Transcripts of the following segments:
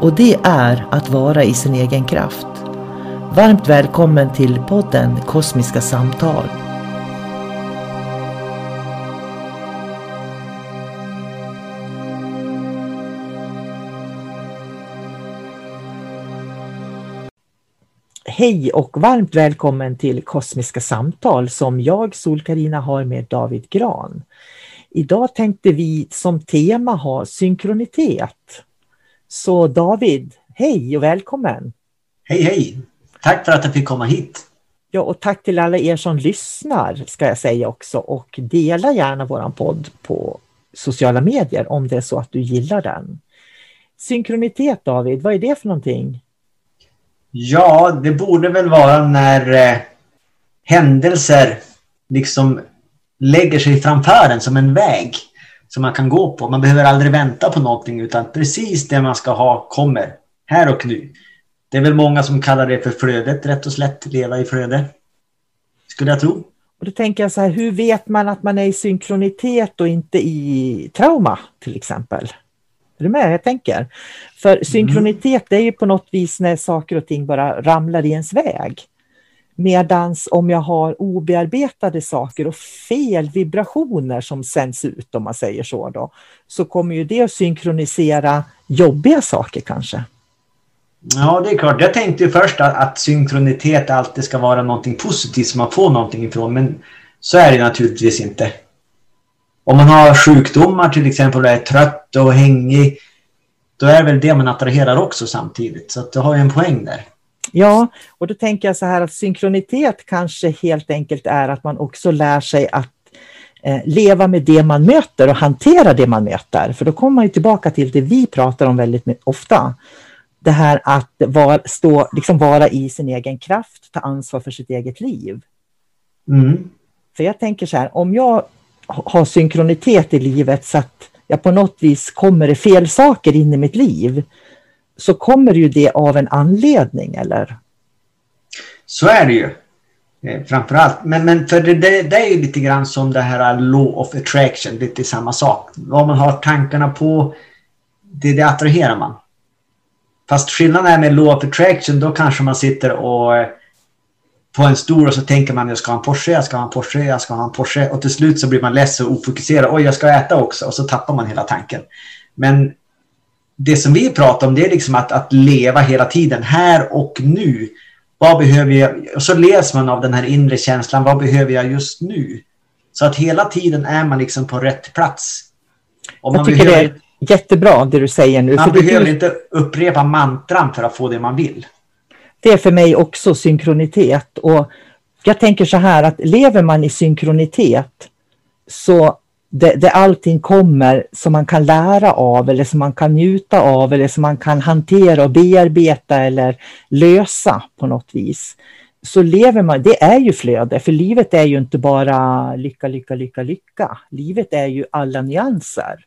och det är att vara i sin egen kraft. Varmt välkommen till podden Kosmiska samtal. Hej och varmt välkommen till Kosmiska samtal som jag, Sol-Karina, har med David Gran. Idag tänkte vi som tema ha synkronitet. Så David, hej och välkommen! Hej hej! Tack för att jag fick komma hit! Ja, och tack till alla er som lyssnar ska jag säga också och dela gärna våran podd på sociala medier om det är så att du gillar den. Synkronitet David, vad är det för någonting? Ja, det borde väl vara när eh, händelser liksom lägger sig framför en som en väg som man kan gå på. Man behöver aldrig vänta på någonting utan precis det man ska ha kommer här och nu. Det är väl många som kallar det för flödet, rätt och slätt, leva i flöde. Skulle jag tro. Och då tänker jag så här, hur vet man att man är i synkronitet och inte i trauma till exempel? Är du med? Jag tänker. För mm. synkronitet det är ju på något vis när saker och ting bara ramlar i ens väg. Medans om jag har obearbetade saker och fel vibrationer som sänds ut om man säger så då, så kommer ju det att synkronisera jobbiga saker kanske. Ja, det är klart. Jag tänkte ju först att, att synkronitet alltid ska vara någonting positivt som man får någonting ifrån, men så är det naturligtvis inte. Om man har sjukdomar till exempel och är trött och hängig, då är det väl det man attraherar också samtidigt. Så att du har ju en poäng där. Ja, och då tänker jag så här att synkronitet kanske helt enkelt är att man också lär sig att eh, leva med det man möter och hantera det man möter. För då kommer man ju tillbaka till det vi pratar om väldigt ofta. Det här att var, stå, liksom vara i sin egen kraft, ta ansvar för sitt eget liv. Mm. För jag tänker så här, om jag har synkronitet i livet så att jag på något vis kommer fel saker in i mitt liv, så kommer ju det av en anledning, eller? Så är det ju. Eh, framförallt. Men, men för det, det, det, är ju lite grann som det här law of attraction, lite samma sak. Vad man har tankarna på, det, det attraherar man. Fast skillnaden är med law of attraction, då kanske man sitter och eh, på en stol och så tänker man jag ska ha en Porsche, jag ska ha en Porsche, jag ska ha en Porsche och till slut så blir man less och ofokuserad. Oj, jag ska äta också och så tappar man hela tanken. Men det som vi pratar om det är liksom att, att leva hela tiden, här och nu. Vad behöver jag? Och så leds man av den här inre känslan, vad behöver jag just nu? Så att hela tiden är man liksom på rätt plats. Och jag tycker behöver, det är jättebra det du säger nu. Man behöver du... inte upprepa mantran för att få det man vill. det är för mig också synkronitet. Och jag tänker så här att lever man i synkronitet så det, det allting kommer som man kan lära av eller som man kan njuta av eller som man kan hantera och bearbeta eller lösa på något vis. Så lever man, det är ju flöde, för livet är ju inte bara lycka, lycka, lycka, lycka. Livet är ju alla nyanser.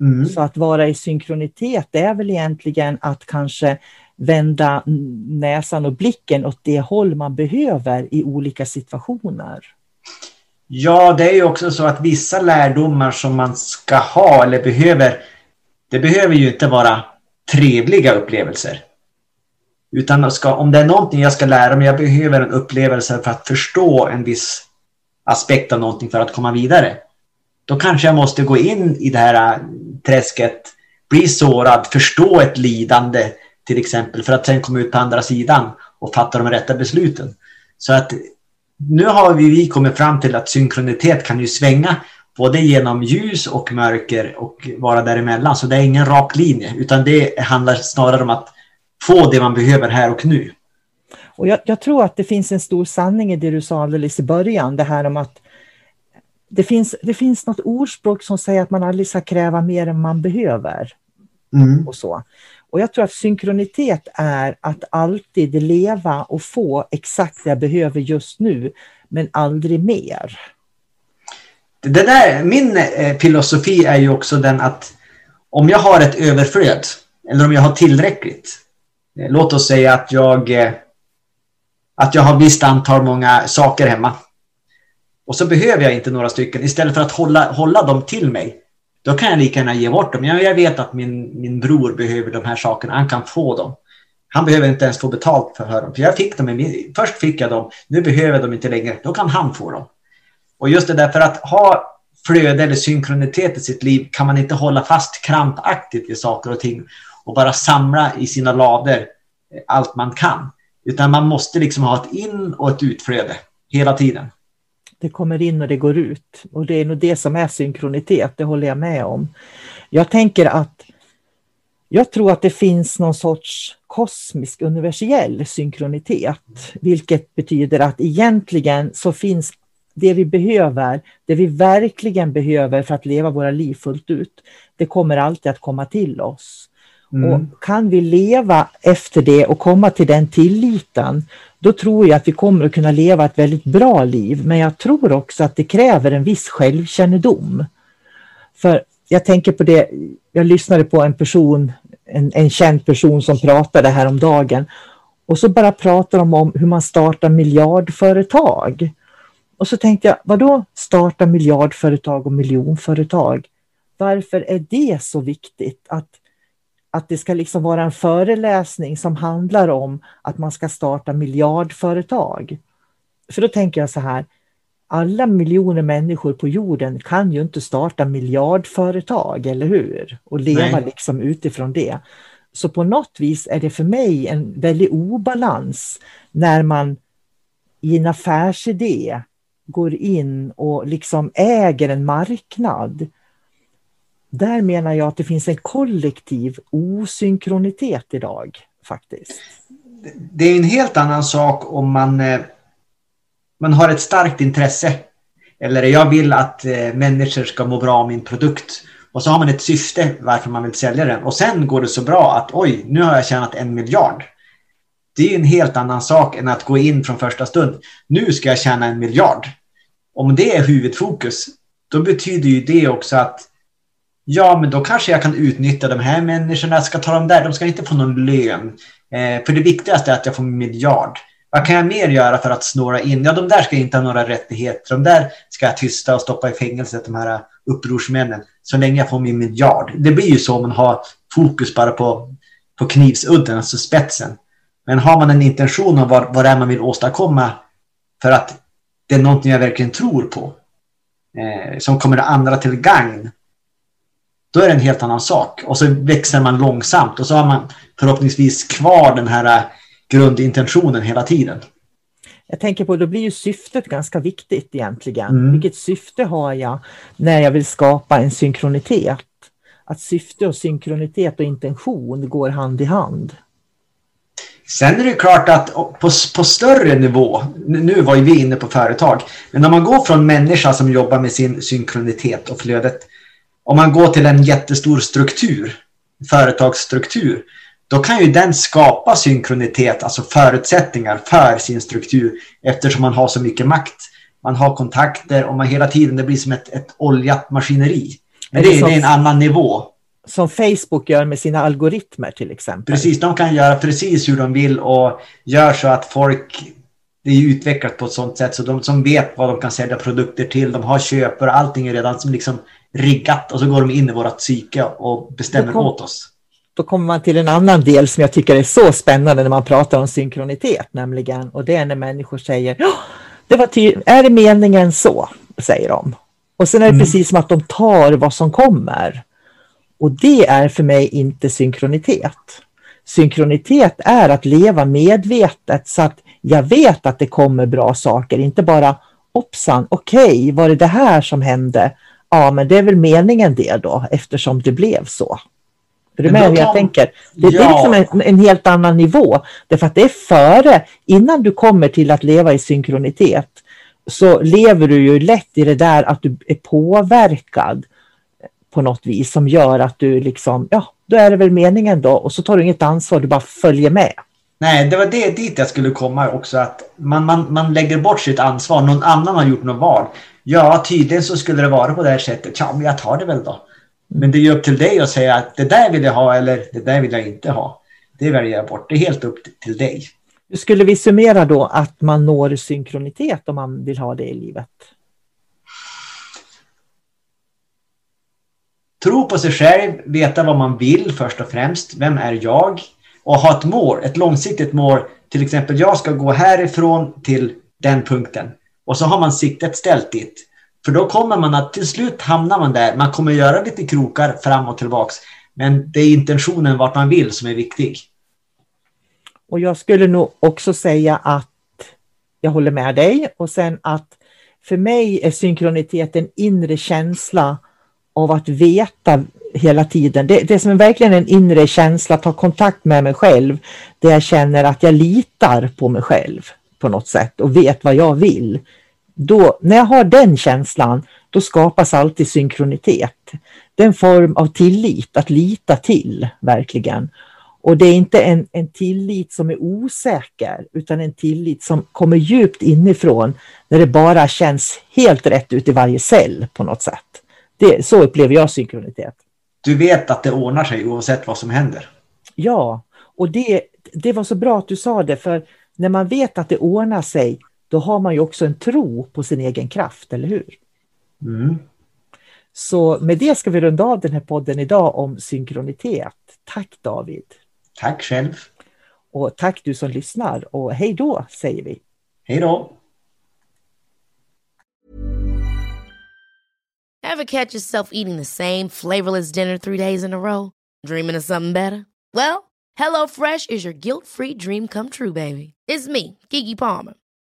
Mm. Så att vara i synkronitet det är väl egentligen att kanske vända näsan och blicken åt det håll man behöver i olika situationer. Ja, det är ju också så att vissa lärdomar som man ska ha eller behöver, det behöver ju inte vara trevliga upplevelser. Utan ska, om det är någonting jag ska lära mig, jag behöver en upplevelse för att förstå en viss aspekt av någonting för att komma vidare. Då kanske jag måste gå in i det här äh, träsket, bli sårad, förstå ett lidande till exempel för att sen komma ut på andra sidan och fatta de rätta besluten. Så att nu har vi, vi kommit fram till att synkronitet kan ju svänga både genom ljus och mörker och vara däremellan. Så det är ingen rak linje utan det handlar snarare om att få det man behöver här och nu. Och jag, jag, tror att det finns en stor sanning i det du sa alldeles i början, det här om att det finns, det finns något ordspråk som säger att man aldrig ska kräva mer än man behöver. Mm. Och så. Och jag tror att synkronitet är att alltid leva och få exakt det jag behöver just nu, men aldrig mer. Det där, min eh, filosofi är ju också den att om jag har ett överflöd, eller om jag har tillräckligt, eh, låt oss säga att jag, eh, att jag har visst antal många saker hemma. Och så behöver jag inte några stycken. Istället för att hålla, hålla dem till mig då kan jag lika gärna ge bort dem. Jag, jag vet att min, min bror behöver de här sakerna. Han kan få dem. Han behöver inte ens få betalt för dem. För jag fick dem. Först fick jag dem. Nu behöver jag dem inte längre. Då kan han få dem. Och just det där för att ha flöde eller synkronitet i sitt liv kan man inte hålla fast krampaktigt vid saker och ting och bara samla i sina lador eh, allt man kan. Utan man måste liksom ha ett in och ett utflöde hela tiden. Det kommer in och det går ut. Och det är nog det som är synkronitet, det håller jag med om. Jag tänker att jag tror att det finns någon sorts kosmisk universell synkronitet, vilket betyder att egentligen så finns det vi behöver, det vi verkligen behöver för att leva våra liv fullt ut, det kommer alltid att komma till oss. Mm. Och kan vi leva efter det och komma till den tilliten, då tror jag att vi kommer att kunna leva ett väldigt bra liv. Men jag tror också att det kräver en viss självkännedom. För jag tänker på det, jag lyssnade på en person, en, en känd person som pratade här om dagen och så bara pratar de om hur man startar miljardföretag. Och så tänkte jag, vad då starta miljardföretag och miljonföretag? Varför är det så viktigt att att det ska liksom vara en föreläsning som handlar om att man ska starta miljardföretag. För då tänker jag så här, alla miljoner människor på jorden kan ju inte starta miljardföretag, eller hur? Och leva Nej. liksom utifrån det. Så på något vis är det för mig en väldig obalans när man i en affärsidé går in och liksom äger en marknad där menar jag att det finns en kollektiv osynkronitet idag faktiskt. Det är en helt annan sak om man, eh, man har ett starkt intresse. Eller jag vill att eh, människor ska må bra av min produkt. Och så har man ett syfte varför man vill sälja den. Och sen går det så bra att oj, nu har jag tjänat en miljard. Det är en helt annan sak än att gå in från första stund. Nu ska jag tjäna en miljard. Om det är huvudfokus, då betyder ju det också att ja, men då kanske jag kan utnyttja de här människorna. Ska ta dem där, de ska inte få någon lön. Eh, för det viktigaste är att jag får en miljard. Vad kan jag mer göra för att snåra in? Ja, de där ska inte ha några rättigheter. De där ska jag tysta och stoppa i fängelset, de här upprorsmännen, så länge jag får min miljard. Det blir ju så om man har fokus bara på, på knivsudden, alltså spetsen. Men har man en intention om vad, vad det är man vill åstadkomma för att det är någonting jag verkligen tror på, eh, som kommer andra till gagn, då är det en helt annan sak. Och så växer man långsamt och så har man förhoppningsvis kvar den här äh, grundintentionen hela tiden. Jag tänker på, då blir ju syftet ganska viktigt egentligen. Mm. Vilket syfte har jag när jag vill skapa en synkronitet? Att syfte och synkronitet och intention går hand i hand. Sen är det klart att på, på större nivå, nu var ju vi inne på företag, men om man går från människa som jobbar med sin synkronitet och flödet, om man går till en jättestor struktur, företagsstruktur, då kan ju den skapa synkronitet, alltså förutsättningar för sin struktur eftersom man har så mycket makt. Man har kontakter och man hela tiden, det blir som ett, ett oljat maskineri. Men det, är, det är en annan nivå. Som Facebook gör med sina algoritmer till exempel. Precis, de kan göra precis hur de vill och gör så att folk det är utvecklat på ett sånt sätt så de som vet vad de kan sälja produkter till, de har köpare, allting är redan som liksom riggat och så går de in i vårt psyke och bestämmer kom, åt oss. Då kommer man till en annan del som jag tycker är så spännande när man pratar om synkronitet, nämligen, och det är när människor säger det var är det meningen så, säger de. Och sen är det mm. precis som att de tar vad som kommer. Och det är för mig inte synkronitet. Synkronitet är att leva medvetet så att jag vet att det kommer bra saker, inte bara hoppsan, okej, okay, var det det här som hände? Ja, men det är väl meningen det då, eftersom det blev så. Är du med hur jag tänker? Det, ja. det är liksom en, en, helt annan nivå. Därför att det är före, innan du kommer till att leva i synkronitet, så lever du ju lätt i det där att du är påverkad på något vis som gör att du liksom, ja, då är det väl meningen då och så tar du inget ansvar, du bara följer med. Nej, det var det dit jag skulle komma också, att man, man, man lägger bort sitt ansvar. Någon annan har gjort något val. Ja, tydligen så skulle det vara på det här sättet. Ja, men jag tar det väl då. Men det är ju upp till dig att säga att det där vill jag ha eller det där vill jag inte ha. Det väljer jag bort. Det är helt upp till dig. Hur skulle vi summera då att man når synkronitet om man vill ha det i livet? Tro på sig själv, veta vad man vill först och främst. Vem är jag? Och ha ett mål, ett långsiktigt mål. Till exempel, jag ska gå härifrån till den punkten. Och så har man siktet ställt dit. För då kommer man att till slut hamnar man där. Man kommer göra lite krokar fram och tillbaks. Men det är intentionen vart man vill som är viktig. Och jag skulle nog också säga att jag håller med dig och sen att för mig är synkronitet en inre känsla av att veta hela tiden. Det, det är som verkligen en inre känsla, att ta kontakt med mig själv, där jag känner att jag litar på mig själv på något sätt och vet vad jag vill då, när jag har den känslan, då skapas alltid synkronitet. Det är en form av tillit, att lita till verkligen. Och det är inte en, en tillit som är osäker, utan en tillit som kommer djupt inifrån, när det bara känns helt rätt ut i varje cell på något sätt. Det, så upplever jag synkronitet. Du vet att det ordnar sig oavsett vad som händer? Ja, och det, det var så bra att du sa det, för när man vet att det ordnar sig, då har man ju också en tro på sin egen kraft, eller hur? Mm. Så med det ska vi runda av den här podden idag om synkronitet. Tack David! Tack själv! Och tack du som lyssnar och hej då säger vi! Hej då! Have catch yourself eating the same flavorless dinner three days in a row? Dreaming of something better? Well, hello fresh is your guilt free dream come true baby. It's me, Gigi Palmer.